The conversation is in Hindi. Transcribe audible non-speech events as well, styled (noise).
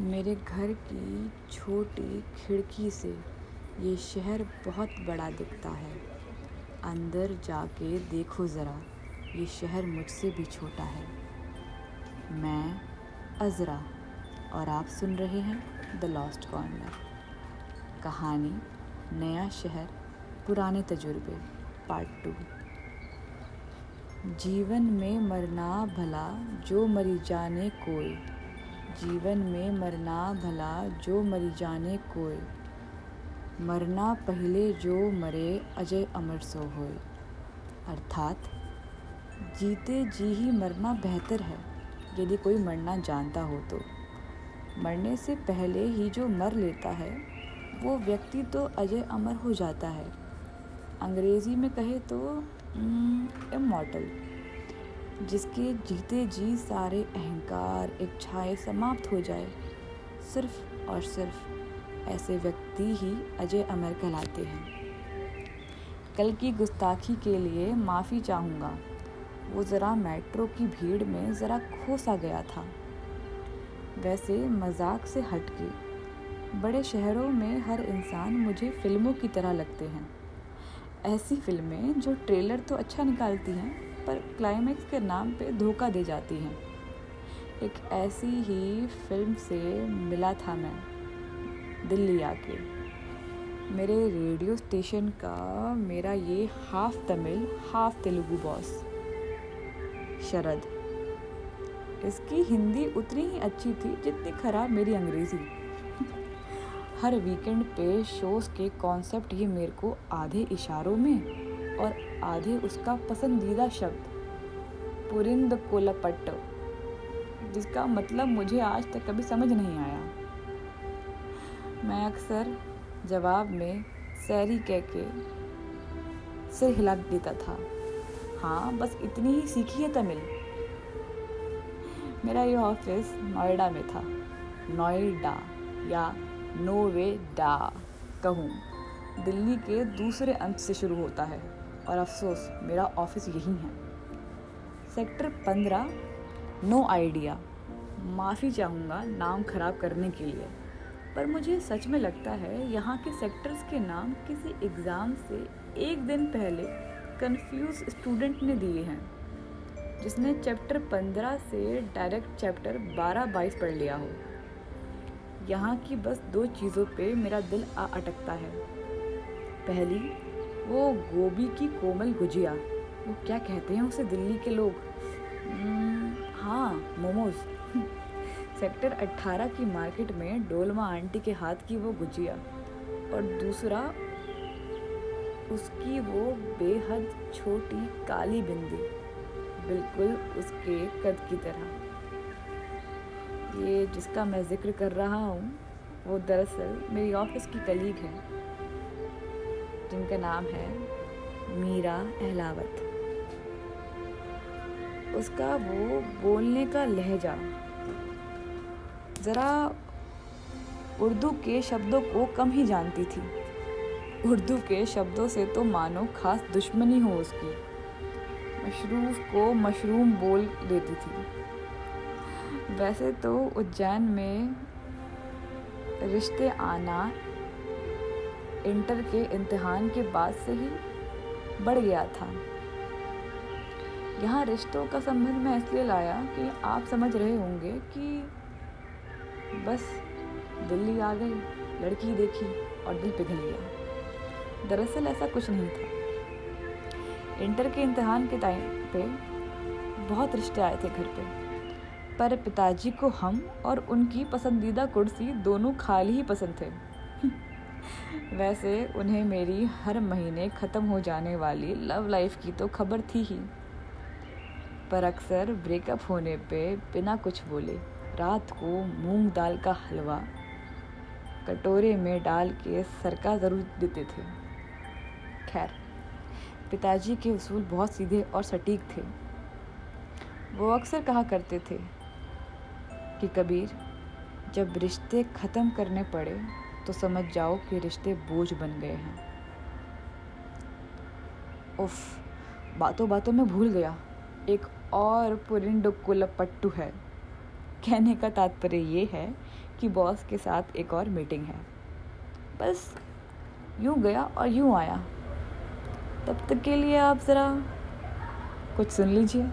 मेरे घर की छोटी खिड़की से ये शहर बहुत बड़ा दिखता है। अंदर जाके देखो ज़रा, ये शहर मुझसे भी छोटा है। मैं अज़रा, और आप सुन रहे हैं द लॉस्ट कॉर्नर कहानी, नया शहर, पुराने तजुर्बे पार्ट टू जीवन में मरना भला, जो मरी जाने कोई। जीवन में मरना भला जो मरी जाने कोई। मरना पहले जो मरे अजय अमर सो होए। अर्थात, जीते जी ही मरना बेहतर है, यदि कोई मरना जानता हो तो। मरने से पहले ही जो मर लेता है, वो व्यक्ति तो अजय अमर हो जाता है। अंग्रेज़ी में कहे तो इमोटल जिसके जीते जी सारे अहंकार इच्छाएँ समाप्त हो जाए। सिर्फ़ और सिर्फ़ ऐसे व्यक्ति ही अजय अमर कहलाते हैं। कल की गुस्ताखी के लिए माफ़ी चाहूँगा। वो ज़रा मेट्रो की भीड़ में ज़रा खोसा गया था। वैसे मज़ाक से हट के बड़े शहरों में हर इंसान मुझे फ़िल्मों की तरह लगते हैं। ऐसी फ़िल्में जो ट्रेलर तो अच्छा निकालती हैं पर क्लाइमैक्स के नाम पे धोखा दे जाती हैं। एक ऐसी ही फ़िल्म से मिला था मैं, दिल्ली आके। मेरे रेडियो स्टेशन का मेरा ये half Tamil half Telugu boss Sharad. इसकी हिंदी उतनी ही अच्छी थी जितनी खराब मेरी अंग्रेज़ी। हर वीकेंड पे शोज़ के कॉन्सेप्ट ये मेरे को आधे इशारों में और आधे उसका पसंदीदा शब्द पुरिंद कोलापट्ट जिसका मतलब मुझे आज तक कभी समझ नहीं आया। मैं अक्सर जवाब में सैरी कह के सिर हिला देता था। हाँ बस इतनी ही सीखी है तमिल। मेरा ये ऑफ़िस नोएडा में था। नोएडा या नोवेडा कहूँ। दिल्ली के दूसरे अंत से शुरू होता है। और अफसोस, मेरा ऑफ़िस यही है। सेक्टर पंद्रह, नो आइडिया। माफ़ी चाहूँगा नाम ख़राब करने के लिए, पर मुझे सच में लगता है यहाँ के सेक्टर्स के नाम किसी एग्ज़ाम से एक दिन पहले कंफ्यूज स्टूडेंट ने दिए हैं, जिसने चैप्टर पंद्रह से डायरेक्ट चैप्टर बारह बाईस पढ़ लिया हो। यहाँ की बस दो चीज़ों पे मेरा दिल आ अटकता है। पहली वो गोभी की कोमल गुजिया। वो क्या कहते हैं उसे दिल्ली के लोग? हम्म, हाँ मोमोज। (laughs) सेक्टर 18 की मार्केट में डोलमा आंटी के हाथ की वो गुजिया। और दूसरा उसकी वो बेहद छोटी काली बिंदी। बिल्कुल उसके कद की तरह। ये जिसका मैं ज़िक्र कर रहा हूँ वो दरअसल मेरी ऑफ़िस की कलीग है। जिनका नाम है मीरा अहलावत। उसका वो बोलने का लहजा। ज़रा उर्दू के शब्दों को कम ही जानती थी। उर्दू के शब्दों से तो मानो खास दुश्मनी हो उसकी। मशरूफ को मशरूम बोल देती थी। वैसे तो उज्जैन में रिश्ते आना इंटर के इम्तहान के बाद से ही बढ़ गया था। यहाँ रिश्तों का संबंध मैं इसलिए लाया कि आप समझ रहे होंगे कि बस दिल्ली आ गई, लड़की देखी और दिल पिघल गया। दरअसल ऐसा कुछ नहीं था। इंटर के इम्तहान के टाइम पे बहुत रिश्ते आए थे घर पे। पर पिताजी को हम और उनकी पसंदीदा कुर्सी दोनों खाली ही पसंद थे। वैसे उन्हें मेरी हर महीने ख़त्म हो जाने वाली लव लाइफ की तो खबर थी ही। पर अक्सर ब्रेकअप होने पे बिना कुछ बोले, रात को मूंग दाल का हलवा कटोरे में डाल के सरका ज़रूर देते थे। खैर, पिताजी के उसूल बहुत सीधे और सटीक थे। वो अक्सर कहा करते थे कि कबीर, जब रिश्ते ख़त्म करने पड़े तो समझ जाओ कि रिश्ते बोझ बन गए हैं। उफ, बातों बातों में भूल गया। एक और पुरिंड कुलपट्टू है। कहने का तात्पर्य ये है कि बॉस के साथ एक और मीटिंग है। बस, यूँ गया और यूँ आया। तब तक के लिए आप ज़रा कुछ सुन लीजिए।